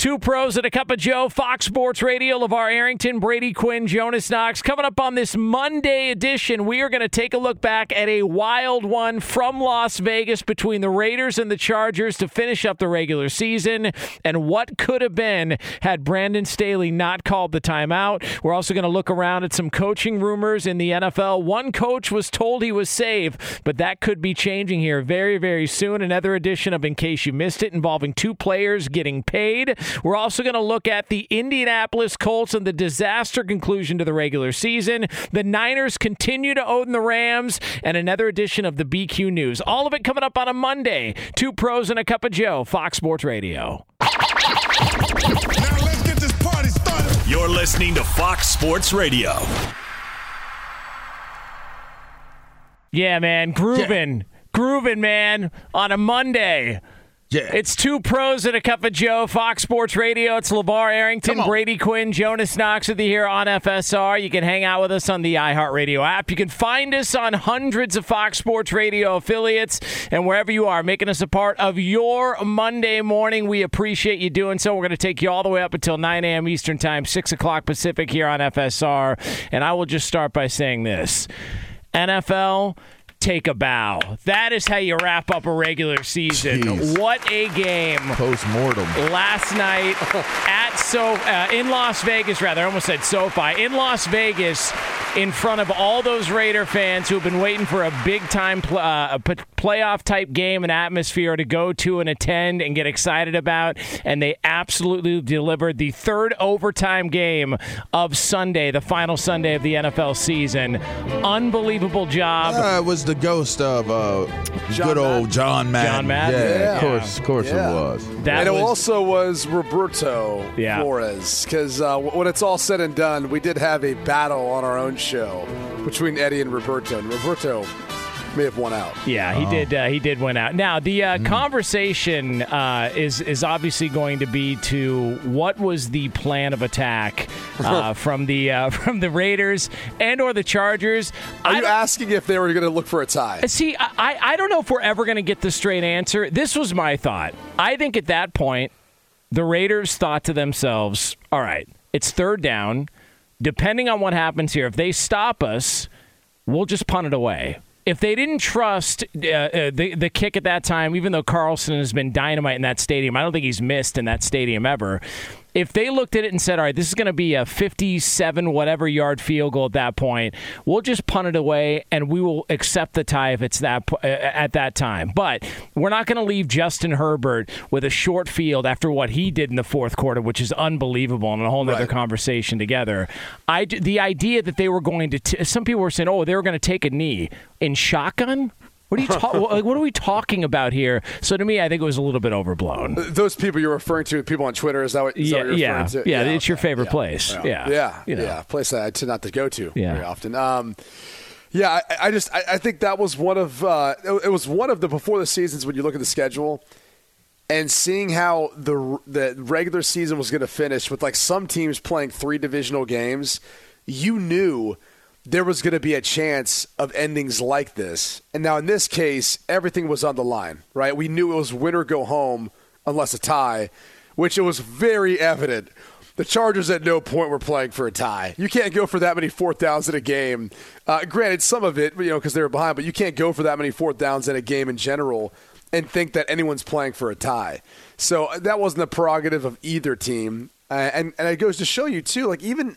Two pros and a cup of Joe, Fox Sports Radio, LaVar Arrington, Brady Quinn, Jonas Knox. Coming up on this Monday edition, we are going to take a look back at a wild one from Las Vegas between the Raiders and the Chargers to finish up the regular season and what could have been had Brandon Staley not called the timeout. We're also going to look around at some coaching rumors in the NFL. One coach was told he was safe, but that could be changing here very, very soon. Another edition of In Case You Missed It involving two players getting paid. We're also going to look at the Indianapolis Colts and the disaster conclusion to the regular season. The Niners continue to own the Rams, and another edition of the BQ News. All of it coming up on a Monday. Two pros and a cup of Joe, Fox Sports Radio. You're listening to Fox Sports Radio. Yeah, man, grooving, yeah. grooving, man, on a Monday. Yeah. It's two pros and a cup of Joe, Fox Sports Radio. It's LaVar Arrington, Brady Quinn, Jonas Knox with you here on FSR. You can hang out with us on the iHeartRadio app. You can find us on hundreds of Fox Sports Radio affiliates and wherever you are, making us a part of your Monday morning. We appreciate you doing so. We're going to take you all the way up until 9 a.m. Eastern Time, 6 o'clock Pacific here on FSR. And I will just start by saying this NFL take a bow. That is how you wrap up a regular season. Jeez. What a game! Post mortem last night at so uh, in Las Vegas. Rather, I almost said SoFi in Las Vegas, in front of all those Raider fans who have been waiting for a big time pl- uh, playoff type game and atmosphere to go to and attend and get excited about. And they absolutely delivered the third overtime game of Sunday, the final Sunday of the NFL season. Unbelievable job. Uh, was the ghost of uh, good old John Madden. John Madden. Yeah, yeah. of course, of course yeah. it was. That and was, it also was Roberto yeah. Flores because uh, when it's all said and done, we did have a battle on our own show between Eddie and Roberto. And Roberto may have won out. Yeah, he oh. did. Uh, he did win out. Now the uh, mm. conversation uh, is is obviously going to be to what was the plan of attack uh, from the uh, from the Raiders and or the Chargers. Are you asking if they were going to look for a tie? See, I I don't know if we're ever going to get the straight answer. This was my thought. I think at that point, the Raiders thought to themselves, "All right, it's third down." Depending on what happens here, if they stop us, we'll just punt it away if they didn't trust uh, uh, the the kick at that time, even though Carlson has been dynamite in that stadium, I don't think he's missed in that stadium ever if they looked at it and said, all right, this is going to be a 57 whatever yard field goal at that point, we'll just punt it away and we will accept the tie if it's that uh, at that time. But we're not going to leave Justin Herbert with a short field after what he did in the fourth quarter, which is unbelievable and a whole other right. conversation together. I the idea that they were going to t- some people were saying, oh, they were going to take a knee in shotgun. What are you ta- what are we talking about here? So to me, I think it was a little bit overblown. Those people you're referring to, people on Twitter, is that what, is yeah, that what yeah, yeah, yeah, It's your favorite yeah. place. Yeah, yeah, yeah. You know. yeah. Place that I tend not to go to yeah. very often. Um, yeah, I, I just I, I, think that was one of uh, it was one of the before the seasons when you look at the schedule and seeing how the the regular season was going to finish with like some teams playing three divisional games, you knew there was going to be a chance of endings like this. And now in this case, everything was on the line, right? We knew it was win or go home unless a tie, which it was very evident. The Chargers at no point were playing for a tie. You can't go for that many fourth downs in a game. Uh, granted, some of it, you know, because they were behind, but you can't go for that many fourth downs in a game in general and think that anyone's playing for a tie. So uh, that wasn't the prerogative of either team. Uh, and, and it goes to show you, too, like even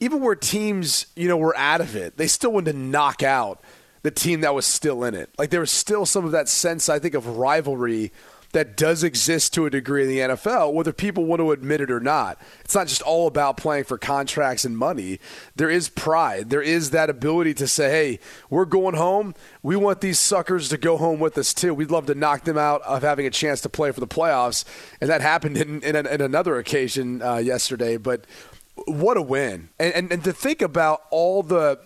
even where teams, you know, were out of it, they still wanted to knock out the team that was still in it. Like there was still some of that sense, I think, of rivalry that does exist to a degree in the NFL, whether people want to admit it or not. It's not just all about playing for contracts and money. There is pride. There is that ability to say, hey, we're going home. We want these suckers to go home with us, too. We'd love to knock them out of having a chance to play for the playoffs. And that happened in, in, in another occasion uh, yesterday. But what a win! And, and, and to think about all the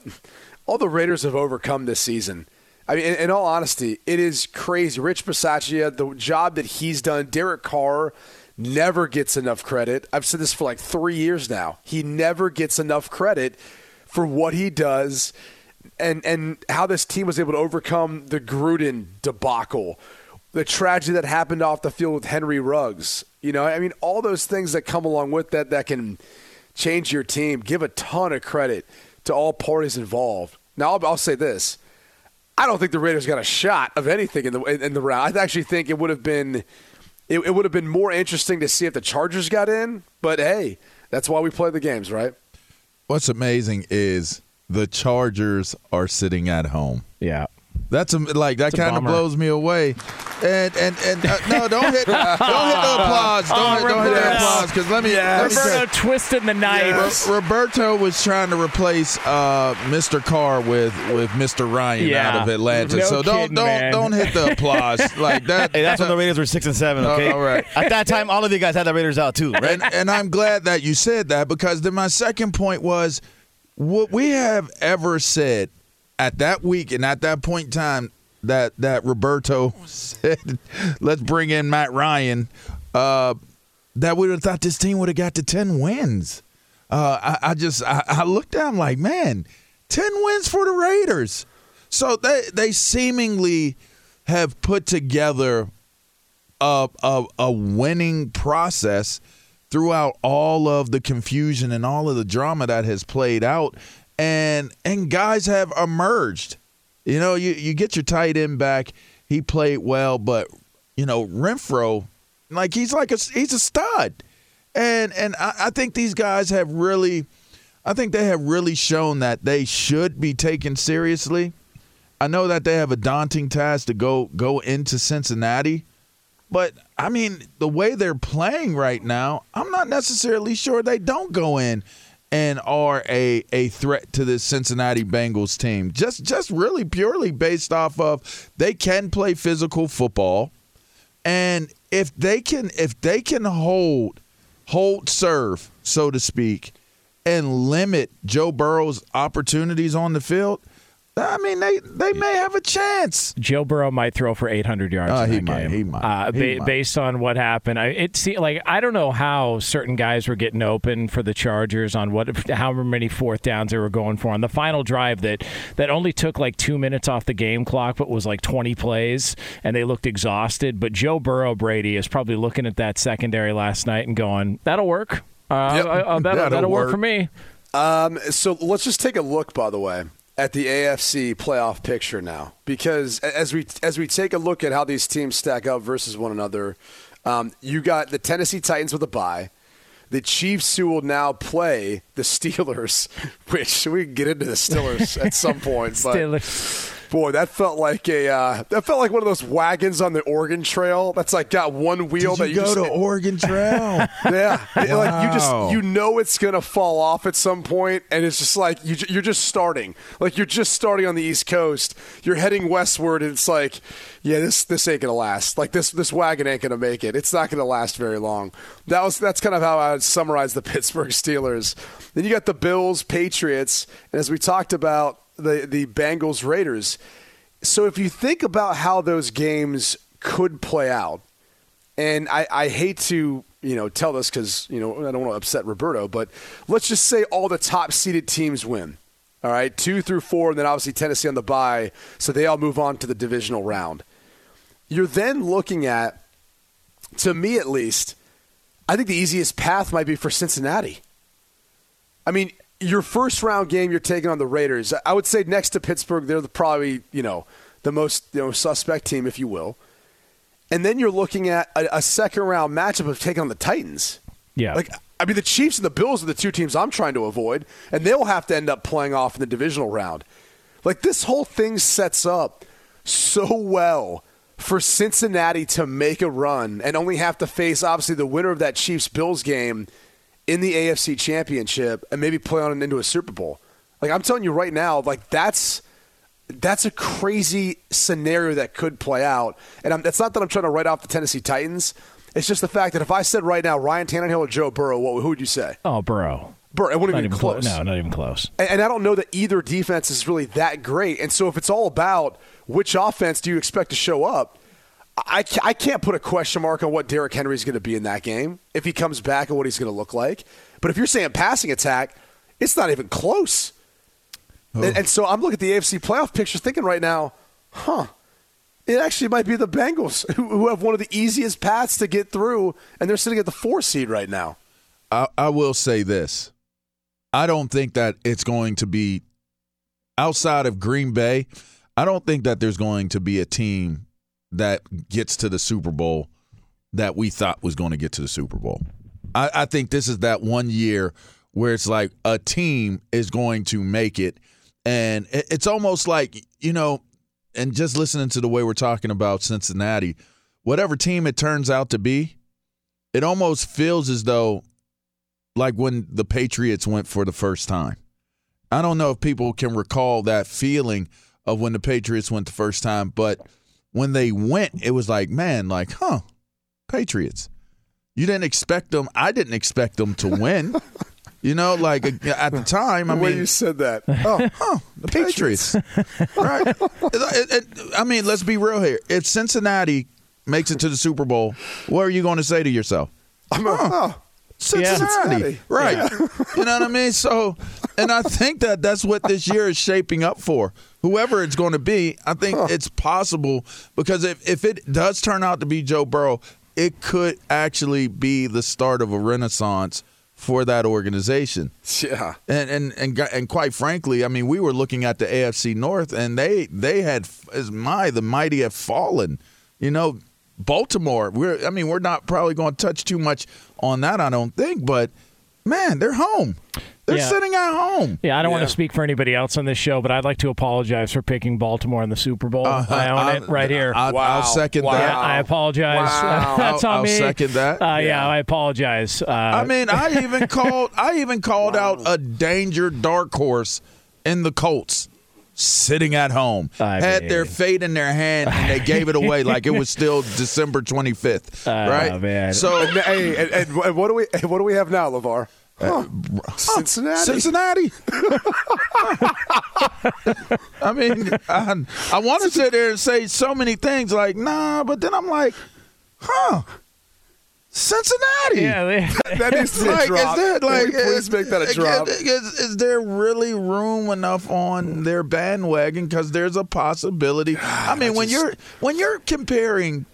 all the Raiders have overcome this season. I mean, in, in all honesty, it is crazy. Rich Bisaccia, the job that he's done, Derek Carr never gets enough credit. I've said this for like three years now. He never gets enough credit for what he does and and how this team was able to overcome the Gruden debacle the tragedy that happened off the field with Henry Ruggs. You know, I mean, all those things that come along with that that can change your team. Give a ton of credit to all parties involved. Now, I'll, I'll say this: I don't think the Raiders got a shot of anything in the in the round. I actually think it would have been it, it would have been more interesting to see if the Chargers got in. But hey, that's why we play the games, right? What's amazing is the Chargers are sitting at home. Yeah. That's a, like that kind of blows me away. And and and uh, no, don't hit don't hit the applause. Don't, oh, hit, don't hit the applause because let me. Yeah, Roberto twisted the knife. Yes. Roberto was trying to replace uh, Mr. Carr with with Mr. Ryan yeah. out of Atlanta. No so don't don't man. don't hit the applause like that. Hey, that's when the Raiders were six and seven. Okay, all right. At that time, all of you guys had the Raiders out too, right? And, and I'm glad that you said that because then my second point was what we have ever said at that week and at that point in time that that Roberto said, let's bring in Matt Ryan, uh, that we would have thought this team would have got to ten wins. Uh, I, I, just I, I looked down like, man, ten wins for the Raiders. So they they seemingly have put together a, a, a winning process throughout all of the confusion and all of the drama that has played out and and guys have emerged. You know, you, you get your tight end back. He played well, but you know, Renfrow, like he's like a he's a stud. And and I, I think these guys have really I think they have really shown that they should be taken seriously. I know that they have a daunting task to go go into Cincinnati, but I mean, the way they're playing right now, I'm not necessarily sure they don't go in and are a a threat to this Cincinnati Bengals team. Just just really purely based off of they can play physical football, and if they can if they can hold hold serve so to speak, and limit Joe Burrow's opportunities on the field, I mean, they, they may have a chance. Joe Burrow might throw for 800 yards. Uh, he, might, he, might, uh, he ba- might. Based on what happened, I, it see like I don't know how certain guys were getting open for the Chargers on what how many fourth downs they were going for on the final drive that that only took like two minutes off the game clock, but was like 20 plays, and they looked exhausted. But Joe Burrow Brady is probably looking at that secondary last night and going, "That'll work. Uh, yep. that'll, that'll, that'll work. work for me." Um, so let's just take a look, by the way, at the AFC playoff picture now because as we as we take a look at how these teams stack up versus one another, um, you got the Tennessee Titans with a bye, the Chiefs who will now play the Steelers, which we can get into the Steelers at some point. But Steelers. Boy, that felt like a uh, that felt like one of those wagons on the Oregon Trail. That's like got one wheel. Did that you, you go just, to Oregon Trail. yeah, wow. like you just you know it's gonna fall off at some point, and it's just like you, you're just starting. Like you're just starting on the East Coast. You're heading westward, and it's like, yeah, this this ain't gonna last. Like this this wagon ain't gonna make it. It's not gonna last very long. That was that's kind of how I would summarize the Pittsburgh Steelers. Then you got the Bills, Patriots, and as we talked about the the Bengals Raiders. So if you think about how those games could play out, and I, I hate to you know tell this because you know I don't want to upset Roberto, but let's just say all the top seeded teams win. All right, two through four, and then obviously Tennessee on the bye, so they all move on to the divisional round. You're then looking at, to me at least, I think the easiest path might be for Cincinnati. I mean, your first round game, you're taking on the Raiders. I would say next to Pittsburgh, they're the, probably you know the most you know suspect team, if you will. And then you're looking at a, a second round matchup of taking on the Titans. Yeah, like I mean, the Chiefs and the Bills are the two teams I'm trying to avoid, and they'll have to end up playing off in the divisional round. Like this whole thing sets up so well for Cincinnati to make a run and only have to face obviously the winner of that Chiefs Bills game in the AFC Championship and maybe play on into a Super Bowl. Like I'm telling you right now, like that's that's a crazy scenario that could play out. And I'm, it's not that I'm trying to write off the Tennessee Titans. It's just the fact that if I said right now Ryan Tannehill or Joe Burrow, what, who would you say? Oh, Burrow. Burrow. It wouldn't not even close. Cl- no, not even close. And, and I don't know that either defense is really that great. And so if it's all about which offense do you expect to show up, I, I can't put a question mark on what Derrick Henry is going to be in that game if he comes back and what he's going to look like. But if you're saying passing attack, it's not even close. Oh. And, and, so I'm looking at the AFC playoff picture thinking right now, huh, it actually might be the Bengals who, who have one of the easiest paths to get through, and they're sitting at the four seed right now. I, I will say this. I don't think that it's going to be outside of Green Bay. I don't think that there's going to be a team that gets to the Super Bowl that we thought was going to get to the Super Bowl. I, I think this is that one year where it's like a team is going to make it. And it, it's almost like, you know, and just listening to the way we're talking about Cincinnati, whatever team it turns out to be, it almost feels as though like when the Patriots went for the first time. I don't know if people can recall that feeling of when the Patriots went the first time, but when they went, it was like, man, like, huh, Patriots. You didn't expect them. I didn't expect them to win. You know, like at the time, I the mean, you said that. Oh, huh, the Patriots, right? It, it, I mean, let's be real here. If Cincinnati makes it to the Super Bowl, what are you going to say to yourself? I'm a, oh, Cincinnati, yeah. Cincinnati. right? Yeah. You know what I mean? So, and I think that that's what this year is shaping up for. Whoever it's going to be, I think huh. it's possible because if if it does turn out to be Joe Burrow, it could actually be the start of a renaissance for that organization. Yeah. And and and and quite frankly, I mean, we were looking at the AFC North and they they had as my the mighty have fallen. You know, Baltimore, we're I mean, we're not probably going to touch too much on that I don't think, but man, they're home. They're yeah. sitting at home. Yeah, I don't yeah. want to speak for anybody else on this show, but I'd like to apologize for picking Baltimore in the Super Bowl. Uh, I own I, it right here. I, wow. I'll second wow. that. Yeah, I apologize. Wow. That's on I'll me. second that. Uh, yeah. yeah. I apologize. Uh, I mean, I even called. I even called wow. out a danger dark horse in the Colts sitting at home, I had mean, their fate in their hand, and they gave it away like it was still December 25th. Uh, right? Man. So, hey, and, and, what do we what do we have now, LaVar? Huh. Uh, Cincinnati. Cincinnati. I mean, I, I want to sit there and say so many things like, nah, but then I'm like, huh. Cincinnati. Yeah, they, that is like, drop. Is there, like, please make that a drop? Is, is, is, there really room enough on their bandwagon? Because there's a possibility. I mean, I when just, you're when you're comparing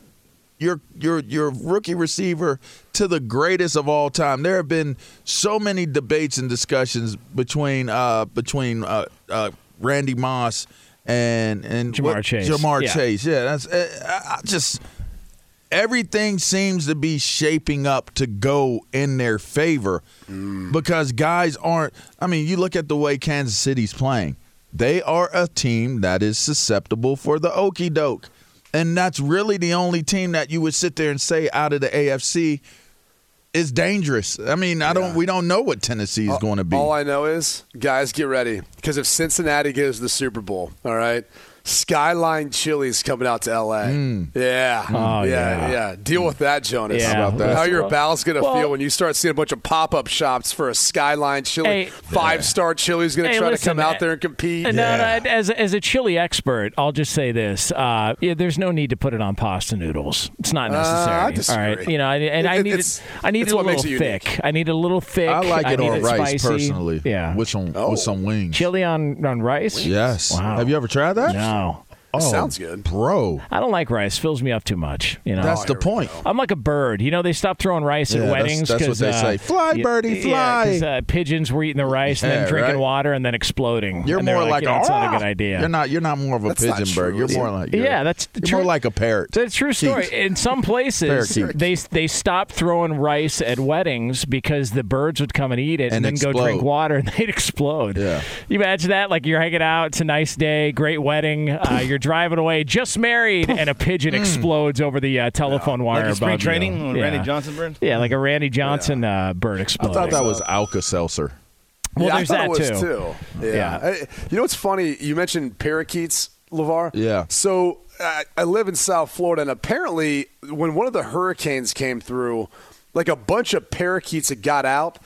your your your rookie receiver to the greatest of all time, there have been so many debates and discussions between uh, between uh, uh, Randy Moss and and Ja'Marr what, Chase. Ja'Marr yeah. Chase. Yeah, that's uh, I just everything seems to be shaping up to go in their favor mm. because guys aren't. I mean, you look at the way Kansas City's playing. They are a team that is susceptible for the okey doke. And that's really the only team that you would sit there and say out of the AFC is dangerous. I mean, I don't. We don't know what Tennessee is going to be. All I know is, guys, get ready because if Cincinnati goes to the Super Bowl, all right, Skyline Chili's coming out to L.A. Mm. Yeah. Oh, yeah, yeah, yeah, Deal with that, Jonas. Yeah. How about that? How your bowels going to well, feel when you start seeing a bunch of pop-up shops for a Skyline Chili. Hey, Five-star Chili's going to hey, try listen, to come out there and compete. No, yeah. no, as, as a chili expert, I'll just say this. Uh, yeah, there's no need to put it on pasta noodles. It's not uh, necessary. Uh, all right. You know, and I need it, I need it a little thick. I need a little thick. I like it I on rice, spicy. personally. Yeah. With some, oh. with some wings. Chili on, on rice? Yes. Wow. Have you ever tried that? No. Wow. Oh, sounds good, bro. I don't like rice; fills me up too much. You know, that's oh, the point. I'm like a bird. You know, they stopped throwing rice yeah, at weddings. That's, that's what they uh, say. Fly, birdie, fly. Yeah, uh, pigeons were eating the rice and then drinking right? water and then exploding. You're more like, like, that's not a ah! good idea. You're not. You're not more of a that's pigeon bird. You're more like yeah. That's you're true. more like a parrot. It's a true story. In some places, they they stopped throwing rice at weddings because the birds would come and eat it and, and then explode. go drink water and they'd explode. Yeah. You imagine that? Like you're hanging out. It's a nice day, great wedding. Uh, you're driving away, just married and a pigeon mm. explodes over the uh, telephone wire like spring above training you. when yeah. Randy Johnson bird. Yeah, like a Randy Johnson uh, bird exploding. I thought that was Alka Seltzer. Well, yeah, there's I thought that it was too. too. Yeah. Yeah. I- you know what's funny? You mentioned parakeets, LaVar. Yeah. So I, I live in South Florida, and apparently, when one of the hurricanes came through, like a bunch of parakeets had got out,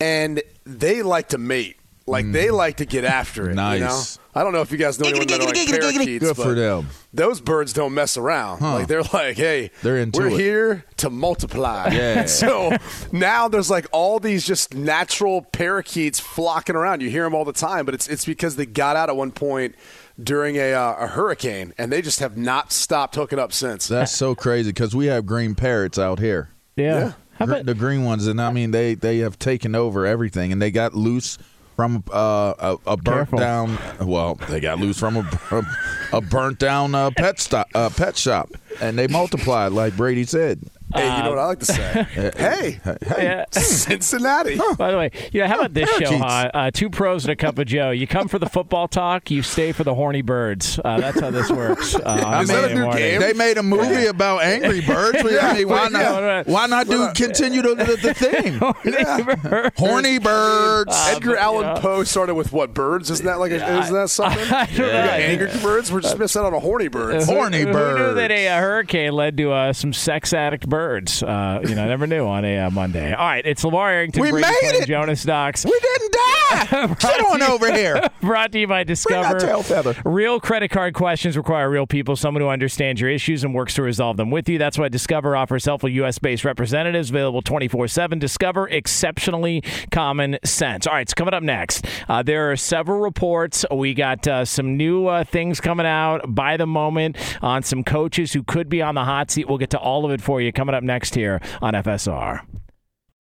and they like to mate. Like they like to get after it. Nice. You know? I don't know if you guys know anyone that are like parakeets. Good for them. Those birds don't mess around. Huh. Like they're like, hey, They're into we're it. here to multiply. Yeah. so now there's like all these just natural parakeets flocking around. You hear them all the time, but it's it's because they got out at one point during a, uh, a hurricane, and they just have not stopped hooking up since. That's so crazy because we have green parrots out here. Yeah. Yeah. How about the green ones, and I mean they they have taken over everything, and they got loose from uh, a, a burnt Careful. down. Well, they got loose from a, a burnt down uh, pet stop, uh, pet shop, and they multiplied like Brady said. Hey, you know what I like to say? hey, Yeah. Cincinnati. By the way, you know, how about this show, huh? Uh, two pros and a cup of Joe. You come for the football talk, you stay for the horny birds. Uh, that's how this works. Uh, Is that a new morning. game? They made a movie about Angry Birds. I mean, why not? Why not do continue the, the, the theme? Birds. Horny birds. Edgar but, Allan yeah. Poe started with what birds? Isn't that like a, isn't that something? I know. Angry birds. We're just missing out on a horny birds. Horny Who knew that a, uh, hurricane led to uh, some sex addict birds? Uh, you know, never knew on a uh, Monday. All right, it's LaVar Arrington, We Brady made it! Jonas Knox. We didn't die. Get on over here. Brought to you by Discover. that tail feather. Real credit card questions require real people, someone who understands your issues and works to resolve them with you. That's why Discover offers helpful U.S. based representatives available 24 7. Discover exceptionally common sense. All right, so coming up next, uh, there are several reports. We got uh, some new uh, things coming out by the moment on some coaches who could be on the hot seat. We'll get to all of it for you coming up next here on FSR.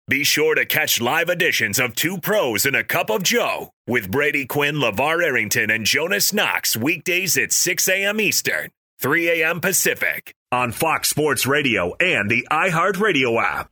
Be sure to catch live editions of Two Pros and a Cup of Joe with Brady Quinn, LaVar Arrington, and Jonas Knox weekdays at 6 a.m. Eastern, 3 a.m. Pacific on Fox Sports Radio and the iHeartRadio app.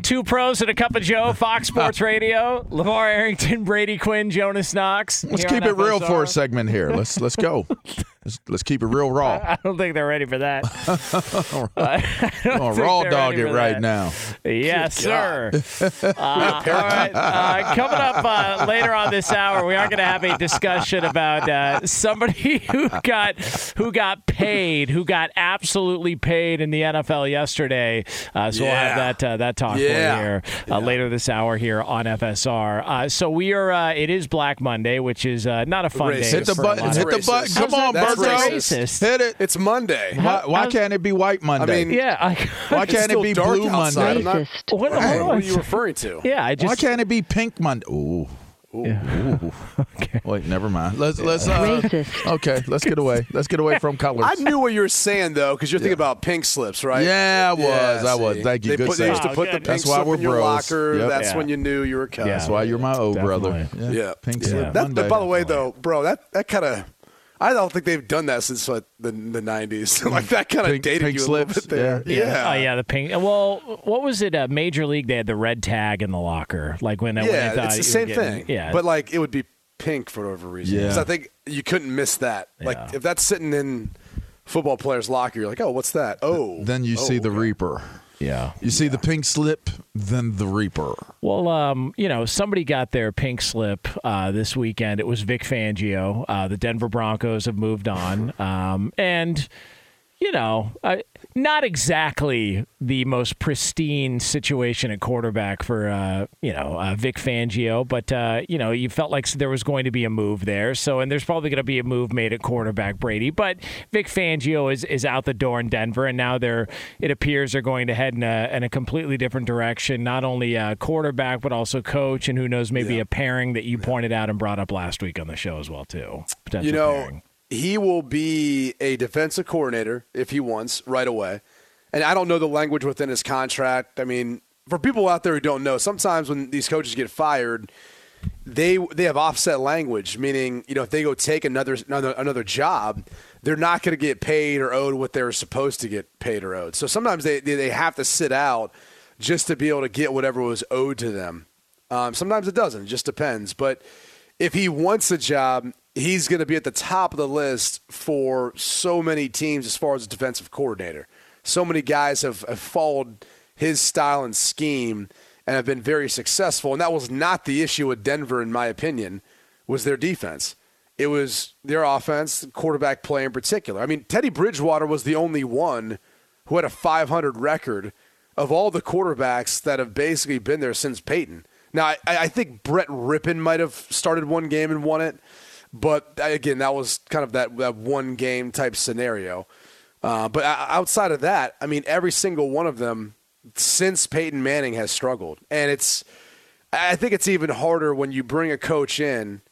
Two pros and a cup of Joe, Fox Sports Radio. LeVar Arrington, Brady Quinn, Jonas Knox. Let's keep on it real for a segment here. Let's let's go. Let's, let's keep it real raw. I don't think they're ready for that. Oh, raw dog it right that. now. Yes, sir. Uh, all right. Uh, coming up uh, later on this hour, we are going to have a discussion about uh, somebody who got who got paid, who got absolutely paid in the NFL yesterday. Uh, so we'll have that uh, that talk Yeah. for here uh, later this hour here on FSR. Uh, so we are. Uh, it is Black Monday, which is uh, not a fun day. Hit the button. Hit the button. Come on, that- That's Berto. racist? Hit it. It's Monday. Why, why can't it be White Monday? mean- Yeah. I, why can't it be Blue outside. Monday? not- what, Hey, hold what are you referring to? Yeah, I Why can't it be Pink Monday? Ooh. Ooh. Ooh. Wait, never mind. Let's let's uh, okay. Let's get away. Let's get away from colors. I knew what you were saying though, because you're thinking about pink slips, right? Yeah, I was. I was. Thank you. They, Good put, they used to put Oh, the pink That's why slip we're in your bros. locker. Yep. That's Yeah. when you knew you were cut. Yeah. That's why you're my old brother. Definitely. Yeah, Pink yeah. slip That, Monday. by the way, though, bro, that that kind of. I don't think they've done that since like the the '90s. like that kind of Pink- dated pink you a little bit there. yeah. Oh yeah, the pink. Well, what was it? Uh, Major League. They had the red tag in the locker, like when, when they Yeah, thought it's the same getting- thing. Yeah, but like it would be pink for whatever reason. Yeah. 'Cause I think you couldn't miss that. Like Yeah. if that's sitting in football players' locker, you're like, oh, what's that? Oh, Then you oh, see the okay. Reaper. Yeah. You see the pink slip, then the Reaper. Well, um, you know, somebody got their pink slip uh, this weekend. It was Vic Fangio. Uh, the Denver Broncos have moved on, um, and you know, uh, not exactly the most pristine situation at quarterback for uh, you know uh, Vic Fangio, but uh, you know, you felt like there was going to be a move there. So, and there's probably going to be a move made at quarterback Brady, but Vic Fangio is is out the door in Denver, and now they're it appears they're going to head in a in a completely different direction. Not only uh, quarterback, but also coach, and who knows, maybe a pairing that you pointed out and brought up last week on the show as well too. Potential You know, pairing. He will be a defensive coordinator if he wants right away. And I don't know the language within his contract. I mean, for people out there who don't know, sometimes when these coaches get fired, they they have offset language, meaning you know if they go take another another another job, they're not going to get paid or owed what they're supposed to get paid or owed. So sometimes they they have to sit out just to be able to get whatever was owed to them. Um, sometimes it doesn't. It just depends. But if he wants a job, he's going to be at the top of the list for so many teams as far as a defensive coordinator. So many guys have, have followed his style and scheme and have been very successful. And that was not the issue with Denver, in my opinion, was their defense. It was their offense, quarterback play in particular. I mean, Teddy Bridgewater was the only one who had a 500 record of all the quarterbacks that have basically been there since Peyton. Now, I, I think Brett Rypien might have started one game and won it, but again, that was kind of that, that one game type scenario. Uh, but outside of that, I mean, every single one of them since Peyton Manning has struggled, and it's. I think it's even harder when you bring a coach in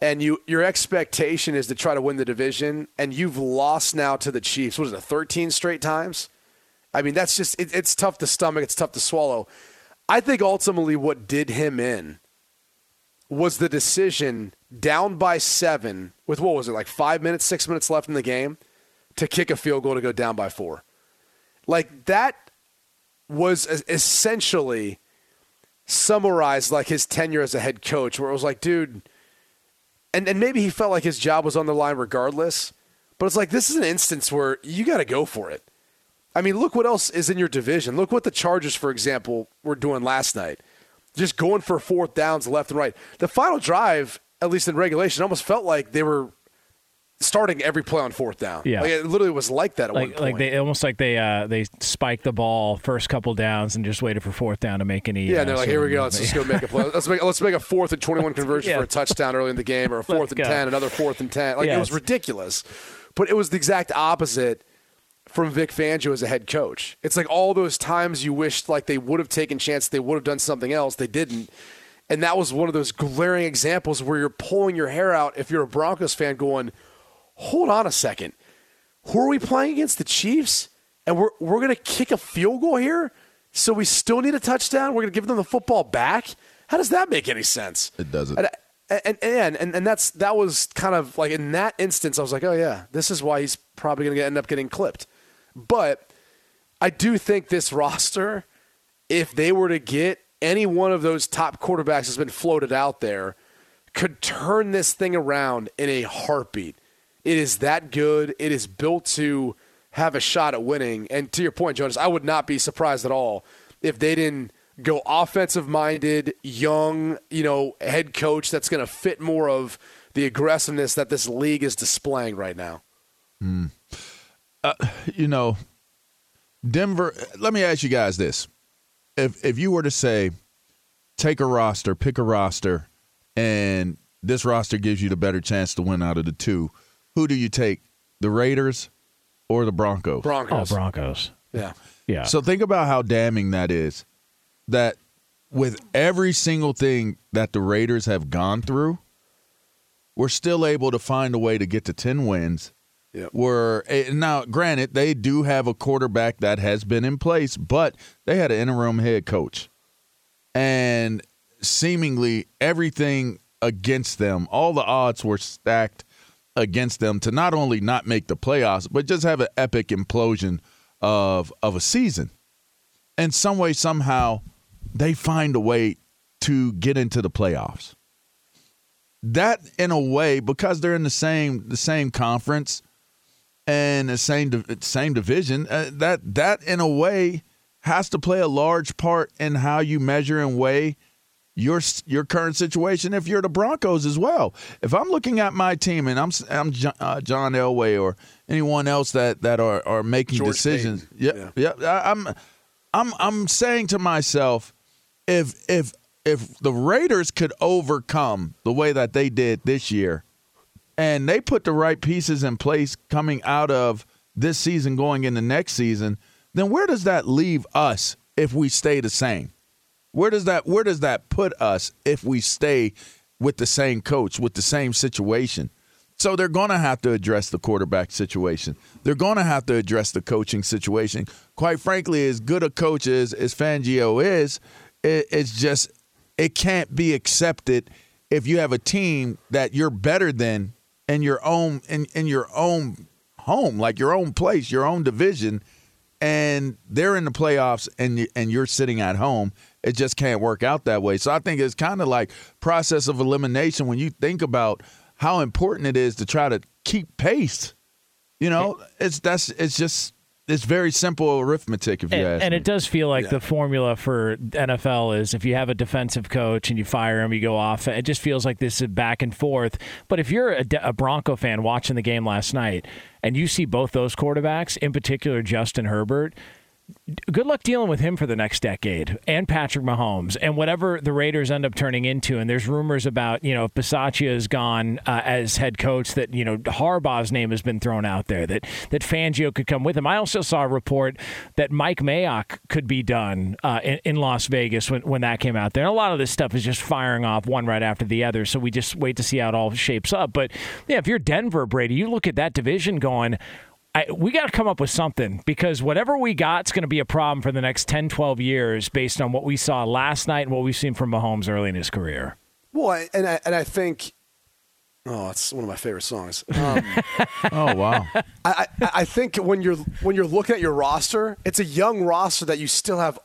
and you your expectation is to try to win the division, and you've lost now to the Chiefs. What is it, 13 straight times? I mean, that's just it, it's tough to stomach. It's tough to swallow. I think ultimately what did him in was the decision down by seven with what was it like five minutes, six minutes left in the game to kick a field goal to go down by four. Like that was essentially summarized like his tenure as a head coach, where it was like, dude, and, and maybe he felt like his job was on the line regardless, but it's like this is an instance where you got to go for it. I mean, look what else is in your division. Look what the Chargers, for example, were doing last night. Just going for fourth downs left and right. The final drive, at least in regulation, almost felt like they were starting every play on fourth down. Yeah, like, it literally was like that. like like they almost like they uh, they spiked the ball first couple downs and just waited for fourth down to make any. Yeah, uh, they're like, here we go. Let's just go make a play. Let's make let's make a fourth and twenty one conversion yeah. for a touchdown early in the game, or a 4th and ten, another fourth and ten. Like it was ridiculous, but it was the exact opposite from Vic Fangio as a head coach. It's like all those times you wished like they would have taken chance, they would have done something else, they didn't. And that was one of those glaring examples where you're pulling your hair out if you're a Broncos fan going, hold on a second. Who are we playing against? The Chiefs? And we're, we're going to kick a field goal here? So we still need a touchdown? We're going to give them the football back? How does that make any sense? It doesn't. And, and, and, and, and that's that was kind of like in that instance, I was like, oh, yeah, this is why he's probably going to end up getting clipped. But I do think this roster, if they were to get any one of those top quarterbacks that's been floated out there, could turn this thing around in a heartbeat. It is that good. It is built to have a shot at winning. And to your point, Jonas, I would not be surprised at all if they didn't go offensive minded, young, you know, head coach that's going to fit more of the aggressiveness that this league is displaying right now. Mm. Uh, you know, Denver. Let me ask you guys this: if if you were to say, take a roster, pick a roster, and this roster gives you the better chance to win out of the two, who do you take? The Raiders or the Broncos? Broncos. Oh, Broncos. Yeah. Yeah. So think about how damning that is. That with every single thing that the Raiders have gone through, we're still able to find a way to get to 10 wins. Yep. Were eh, now granted they do have a quarterback that has been in place, but they had an interim head coach. And seemingly everything against them, all the odds were stacked against them to not only not make the playoffs, but just have an epic implosion of of a season. And some way, somehow, they find a way to get into the playoffs. That, in a way, because they're in the same the same conference and the same same division, uh, that that in a way has to play a large part in how you measure and weigh your your current situation if you're the Broncos as well. If I'm looking at my team and I'm I'm uh, John Elway or anyone else that that are are making George decisions, Payton. yeah, yeah, I'm I'm I'm saying to myself, if if if the Raiders could overcome the way that they did this year, and they put the right pieces in place coming out of this season going into next season, then where does that leave us if we stay the same? Where does that where does that put us if we stay with the same coach, with the same situation? So they're going to have to address the quarterback situation. They're going to have to address the coaching situation. Quite frankly, as good a coach as, as Fangio is, it, it's just it can't be accepted if you have a team that you're better than in your own in, in your own home, like your own place, your own division, and they're in the playoffs and and you're sitting at home. It just can't work out that way. So I think it's kind of like process of elimination when you think about how important it is to try to keep pace. You know, it's that's it's just it's very simple arithmetic if you and, ask and me. it does feel like yeah. the formula for NFL is if you have a defensive coach and you fire him, you go off. It just feels like this is back and forth. But if you're a, a Bronco fan watching the game last night and you see both those quarterbacks, in particular Justin Herbert, good luck dealing with him for the next decade and Patrick Mahomes and whatever the Raiders end up turning into. And there's rumors about, you know, if Bisaccia is gone uh, as head coach, that, you know, Harbaugh's name has been thrown out there, that, that Fangio could come with him. I also saw a report that Mike Mayock could be done uh, in, in, Las Vegas when, when that came out there. And a lot of this stuff is just firing off one right after the other. So we just wait to see how it all shapes up. But yeah, if you're Denver, Brady, you look at that division going, I, we got to come up with something because whatever we got is going to be a problem for the next 10, 12 years based on what we saw last night and what we've seen from Mahomes early in his career. Well, and I, and I think, oh, it's one of my favorite songs. Um, oh wow! I, I, I think when you're when you're looking at your roster, it's a young roster that you still have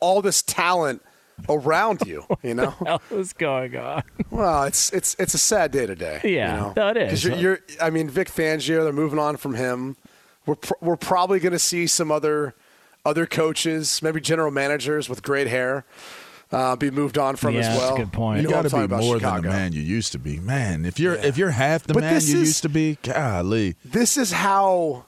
all this talent around you. You know, what is going on? Well, it's it's it's a sad day today. Yeah, you know? no, it is. You're, you're, I mean, Vic Fangio. They're moving on from him. We're pr- we're probably going to see some other other coaches, maybe general managers with great hair. Uh, be moved on from yeah, as well. That's a good point. You, you got to be more Chicago. than the man you used to be, man. If you're yeah. if you're half the but man you is, used to be, golly. This is how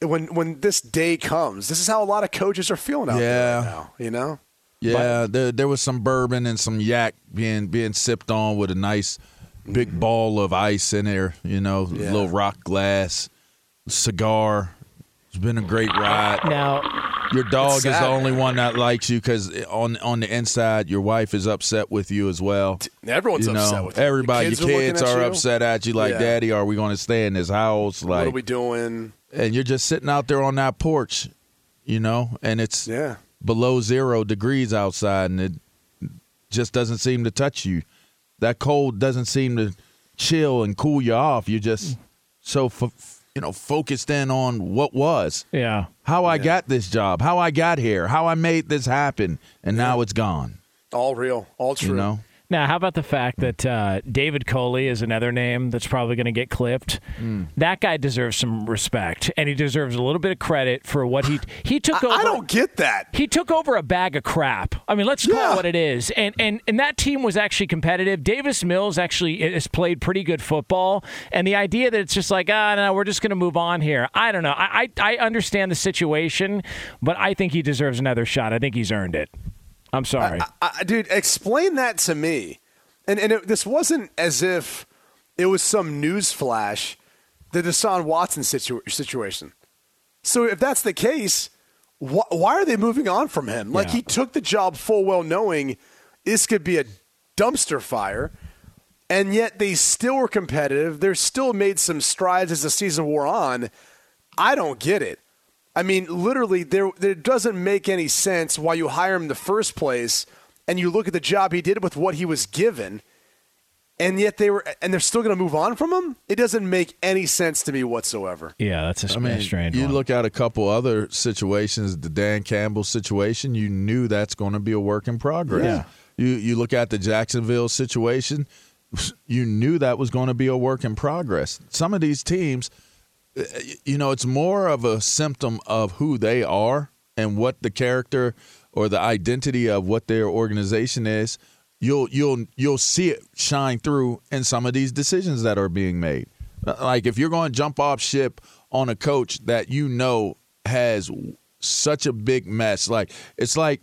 when when this day comes. This is how a lot of coaches are feeling out yeah. there right now. You know. Yeah, but, there there was some bourbon and some yak being being sipped on with a nice big mm-hmm. ball of ice in there. You know, yeah. little rock glass, cigar. It's been a great ride. Now, your dog is the only one that likes you because on on the inside, your wife is upset with you as well. Everyone's you know, upset with you. Everybody, your kids, your kids are you. upset at you. Like, yeah. Daddy, are we going to stay in this house? Like, what are we doing? And you're just sitting out there on that porch, you know, and it's yeah below zero degrees outside, and it just doesn't seem to touch you. That cold doesn't seem to chill and cool you off. You're just so you know focused in on what was. Yeah. How I yeah. got this job, how I got here, how I made this happen, and yeah. now it's gone. All real, all true. You know. Now, how about the fact that uh, David Culley is another name that's probably going to get clipped? Mm. That guy deserves some respect, and he deserves a little bit of credit for what he he took I, over. I don't get that. He took over a bag of crap. I mean, let's call it what it is. And and and that team was actually competitive. Davis Mills actually has played pretty good football, and the idea that it's just like ah no, we're just going to move on here. I don't know. I, I I understand the situation, but I think he deserves another shot. I think he's earned it. I'm sorry, I, I, dude. Explain that to me. And and it, this wasn't as if it was some news flash, the Deshaun Watson situ- situation. So if that's the case, wh- why are they moving on from him? Like yeah. he took the job full well knowing this could be a dumpster fire, and yet they still were competitive. They're still made some strides as the season wore on. I don't get it. I mean, literally, there there doesn't make any sense why you hire him in the first place, and you look at the job he did with what he was given, and yet they were, and they're still going to move on from him. It doesn't make any sense to me whatsoever. Yeah, that's a I mean, strange. You one. look at a couple other situations, the Dan Campbell situation. You knew that's going to be a work in progress. Yeah. You you look at the Jacksonville situation. You knew that was going to be a work in progress. Some of these teams you know, it's more of a symptom of who they are and what the character or the identity of what their organization is. You'll you'll you'll see it shine through in some of these decisions that are being made. Like if you're going to jump off ship on a coach that you know has such a big mess, like it's like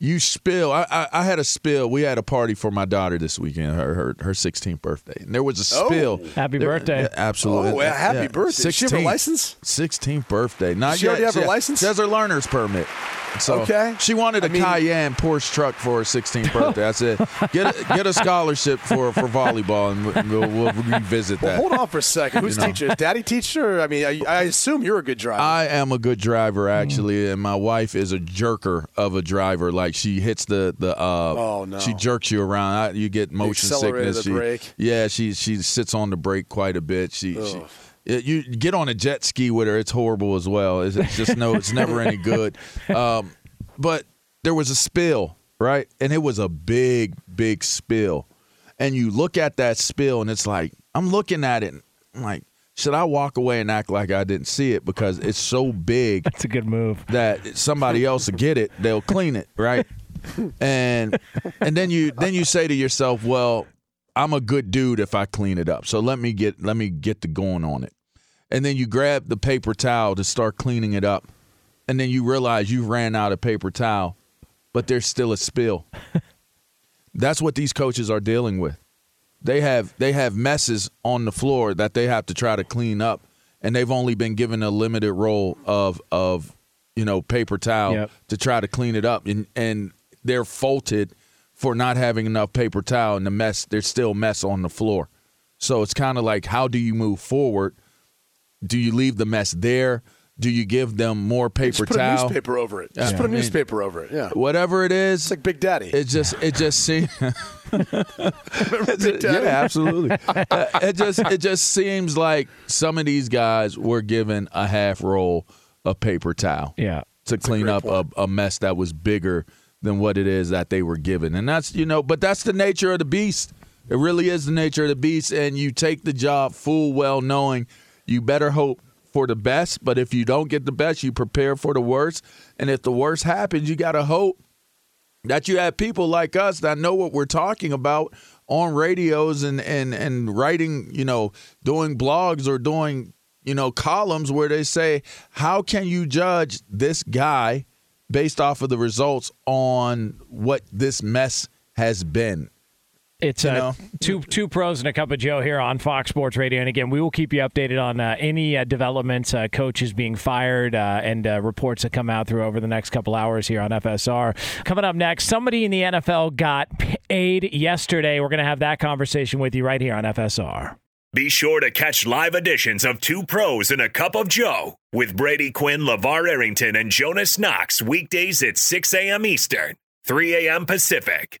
you spill. I, I, I, had a spill. We had a party for my daughter this weekend, her her, her 16th birthday, and there was a oh. spill. Oh, happy there, birthday! Yeah, absolutely. Oh, well, happy yeah. birthday! 16th, Does she have a license? 16th birthday. Not she yet. already have she her license. She has her learner's permit. So okay. She wanted a I mean, Cayenne Porsche truck for her 16th birthday. I said, get a, get a scholarship for for volleyball, and we'll, we'll revisit well, that. hold on for a second. Who's you know? teacher? Daddy teacher? I mean, I, I, assume you're a good driver. I am a good driver actually, mm. and my wife is a jerker of a driver. Like she hits the the uh, oh no, she jerks you around. I, you get motion sickness. She, brake. Yeah, she she sits on the brake quite a bit. She. She you get on a jet ski with her; it's horrible as well. It's, just no, it's never any good. Um, but there was a spill, right? And it was a big, big spill. And you look at that spill, and it's like I'm looking at it. I'm like, should I walk away and act like I didn't see it because it's so big? That's a good move. That somebody else will get it, they'll clean it, right? and and then you then you say to yourself, well, I'm a good dude if I clean it up. So let me get let me get the going on it. And then you grab the paper towel to start cleaning it up. and then you realize you ran out of paper towel, but there's still a spill. That's what these coaches are dealing with. They have they have messes on the floor that they have to try to clean up, and they've only been given a limited role of of you know paper towel Yep. to try to clean it up, and and they're faulted for not having enough paper towel, and the mess there's still mess on the floor. So it's kind of like how do you move forward? Do you leave the mess there? Do you give them more paper Just put towel? a newspaper over it. Just Yeah. put a I mean- newspaper over it. Yeah. Whatever it is, It's like Big Daddy. it just it just seems yeah absolutely Uh, it just it just seems like some of these guys were given a half roll of paper towel Yeah. to clean great up a, a mess that was bigger than what it is that they were given and that's you know but that's the nature of the beast it really is the nature of the beast and you take the job full well knowing you better hope for the best but if you don't get the best you prepare for the worst and if the worst happens you got to hope that you have people like us that know what we're talking about on radios and and and writing, you know, doing blogs or doing, you know, columns where they say, "How can you judge this guy based off of the results on what this mess has been?" It's You uh, two two pros and a cup of Joe here on Fox Sports Radio. And again, we will keep you updated on uh, any uh, developments, uh, coaches being fired, uh, and uh, reports that come out through over the next couple hours here on FSR. Coming up next, somebody in the NFL got paid yesterday. We're going to have that conversation with you right here on FSR. Be sure to catch live editions of Two Pros and a Cup of Joe with Brady Quinn, LaVar Arrington, and Jonas Knox weekdays at 6 a.m. Eastern, 3 a.m. Pacific.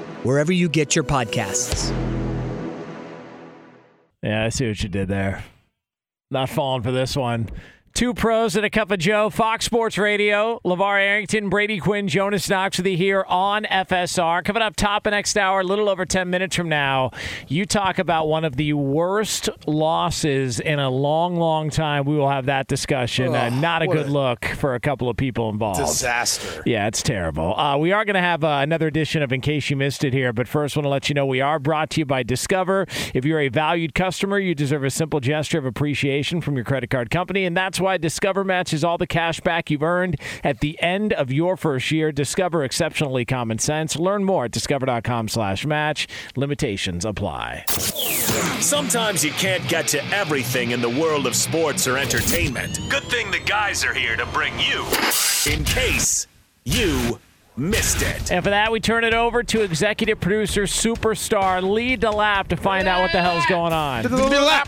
wherever you get your podcasts. Yeah, I see what you did there. Not falling for this one. Two pros and a cup of Joe, Fox Sports Radio. LaVar Arrington, Brady Quinn, Jonas Knox with you here on FSR. Coming up top of next hour, a little over 10 minutes from now, you talk about one of the worst losses in a long, long time. We will have that discussion. uh, not a good a look for a couple of people involved. Disaster. Yeah, it's terrible. Uh, we are going to have uh, another edition of In Case You Missed It here, but first, want to let you know we are brought to you by Discover. If you're a valued customer, you deserve a simple gesture of appreciation from your credit card company, and that's why Discover matches all the cash back you've earned at the end of your first year. Discover exceptionally common sense. Learn more at discover.com/match. Limitations apply. Sometimes you can't get to everything in the world of sports or entertainment. Good thing the guys are here to bring you in case you missed it. And for that, we turn it over to executive producer, superstar Lee DeLapp to find out what the hell's going on. DeLapp.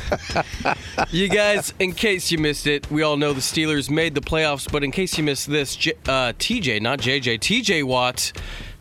You guys, in case you missed it, we all know the Steelers made the playoffs, but in case you missed this, J- uh, TJ, not JJ, TJ Watt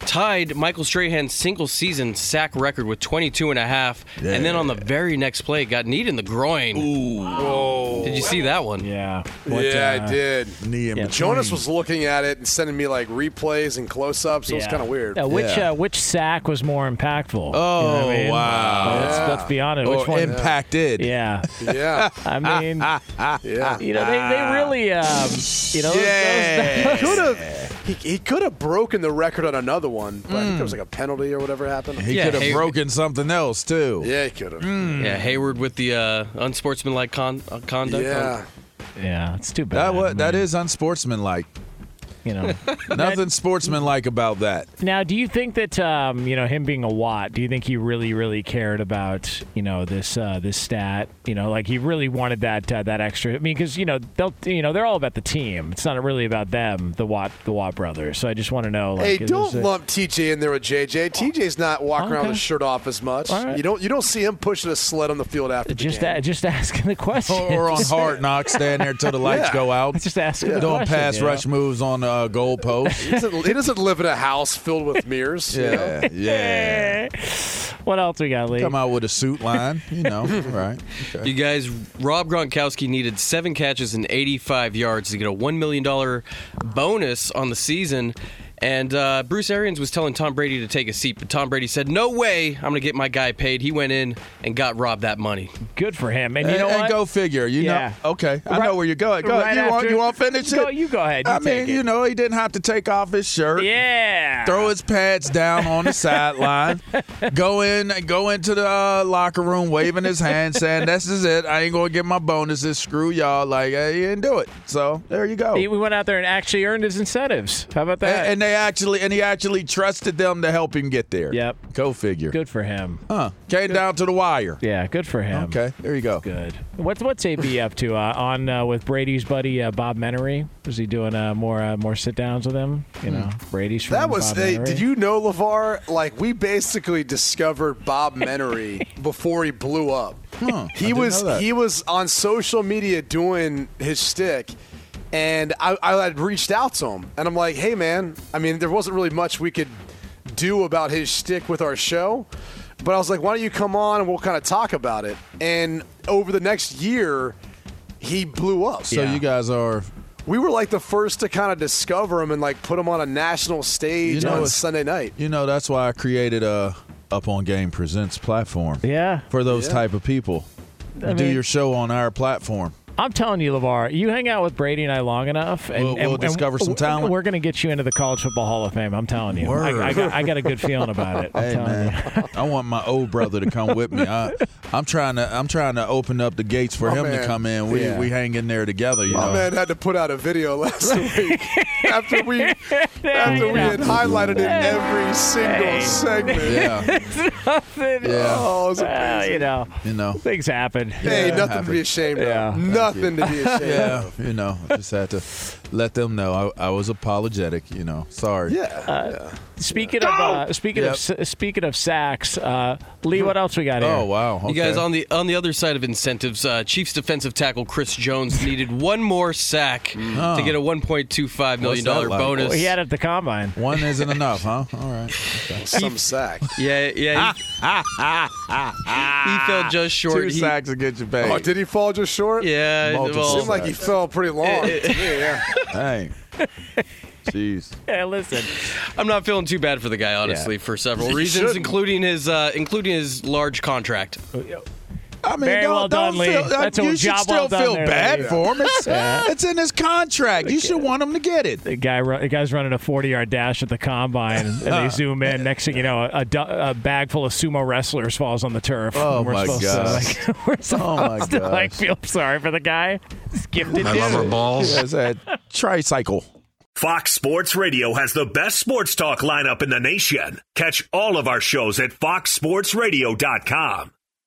tied Michael Strahan's single season sack record with 22 and a half, and then on the very next play got kneed in the groin. Whoa. Did you see that one? Yeah. What, yeah, uh, I did. Knee in Yeah. between. Jonas was looking at it and sending me like replays and close-ups. So it was kind of weird. Uh, which Yeah. uh, which sack was more impactful? Oh, You know I mean? wow. Let's, let's be honest. or Which one? impacted. Yeah. Yeah, I mean, yeah. you know, they, they really, um, you know, those- Yeah. Could have he, he could have broken the record on another one, but I think there was like a penalty or whatever happened. He Yeah, could have hey- broken something else too. yeah, he could have. Yeah, Hayward with the uh, unsportsmanlike con- uh, conduct. Yeah, yeah, it's too bad. That what I that mean, is unsportsmanlike. You know. Nothing sportsmanlike about that. Now, do you think that um, you know him being a Watt? Do you think he really, really cared about you know this uh, this stat? You know, like he really wanted that uh, that extra. I mean, because you know they'll you know they're all about the team. It's not really about them, the Watt the Watt brothers. So I just want to know. Like, Hey, don't this a- lump TJ in there with JJ. TJ's not walking around Okay. with his shirt off as much. All right. You don't you don't see him pushing a sled on the field after the just game. a, just asking the question. Or on hard knocks, stand there till the lights Yeah. go out. just asking the Doing question. pass you know? rush moves on the uh, goal post. he, doesn't, he doesn't live in a house filled with mirrors. you know? Yeah, yeah. what else we got, Lee? Come out with a suit line, you know, right? Okay. You guys, Rob Gronkowski needed seven catches and 85 yards to get a $1 million bonus on the season. And uh, Bruce Arians was telling Tom Brady to take a seat, but Tom Brady said, "No way, I'm going to get my guy paid." He went in and got Rob that money. Good for him. And you and, know and what? go figure. You Yeah. know, okay. I Right- know where you're going. Go. right you want you want to finish Go- it? you go ahead. You I take mean, it. you know, he didn't have to take off his shirt. yeah. Throw his pads down on the sideline. Go in, go into the uh, locker room, waving his hand, saying, "This is it. I ain't gonna get my bonuses. Screw y'all." Like hey, he didn't do it. So there you go. He- we went out there and actually earned his incentives. How about that? and, and they actually, and he actually trusted them to help him get there. Yep. Go figure. good for him. Huh? Came down to the wire. Yeah, good for him. Okay. There you go. Good. What's what's AB up to uh, on uh, with Brady's buddy uh, Bob Menery? Was he doing uh, more uh, more sit downs with him? You know, Brady's. That was. Bob Hey, did you know, LaVar? Like we basically discovered Bob Menery before he blew up. Huh, I He didn't was know that. he was on social media doing his shtick, and I, I had reached out to him, and I'm like, "Hey, man, I mean, there wasn't really much we could do about his stick with our show." But I was like, why don't you come on and we'll kind of talk about it? And over the next year, he blew up. So Yeah. you guys are. We were like the first to kind of discover him and like put him on a national stage You know, on it's- Sunday night. You know, that's why I created a Up on Game Presents platform Yeah, for those Yeah. type of people. I Do mean- your show on our platform. I'm telling you, LaVar, you hang out with Brady and I long enough, and We'll- we'll and- discover some and talent. We're going to get you into the College Football Hall of Fame. I'm telling you. Word. I, I, got, I got a good feeling about it. I'm Hey man, you. I want my old brother to come with me. I, I'm trying to I'm trying to open up the gates for My him to come in. We Yeah. we hang in there together. You My know. man had to put out a video last week after we after we had highlighted it in every single Hey. segment. Yeah, yeah. Oh, it was Well, amazing. you know, You know. things happen. Hey, Yeah, nothing to be ashamed Yeah. of. Nothing to be ashamed Yeah, of. you know, I just had to let them know I, I was apologetic. You know, sorry. Yeah. Speaking of uh, speaking Yep. of speaking of sacks, uh, Lee, what else we got here? Oh wow. Okay. You guys on the on the other side of incentives, uh, Chiefs defensive tackle Chris Jones needed one more sack to get a 1.25 million dollar like? bonus. Well, he had it at the combine. One isn't enough, huh? All right. Some sack. Yeah, yeah. He, he fell just short. Two He- sacks to get you paid. Oh, did he fall just short? Yeah, Multiple well, Seemed like he fell pretty long. It- to me, yeah. Dang. Jeez. Hey, listen, I'm not feeling too bad for the guy, honestly, for several reasons, including his uh, including his large contract. I mean, Very don't, well done, don't Lee. feel, uh, That's a you should job still well done feel there, bad Lee. for him. It's, it's in his contract. You should want him to get it. the guy the guy's running a 40 yard dash at the combine, and they zoom in. Next thing you know, a, a bag full of sumo wrestlers falls on the turf. Oh, we're my supposed gosh. To, like, we're supposed Oh, my to like gosh. feel sorry for the guy. He's gifted. I love her balls. It's a tricycle. Fox Sports Radio has the best sports talk lineup in the nation. Catch all of our shows at foxsportsradio.com.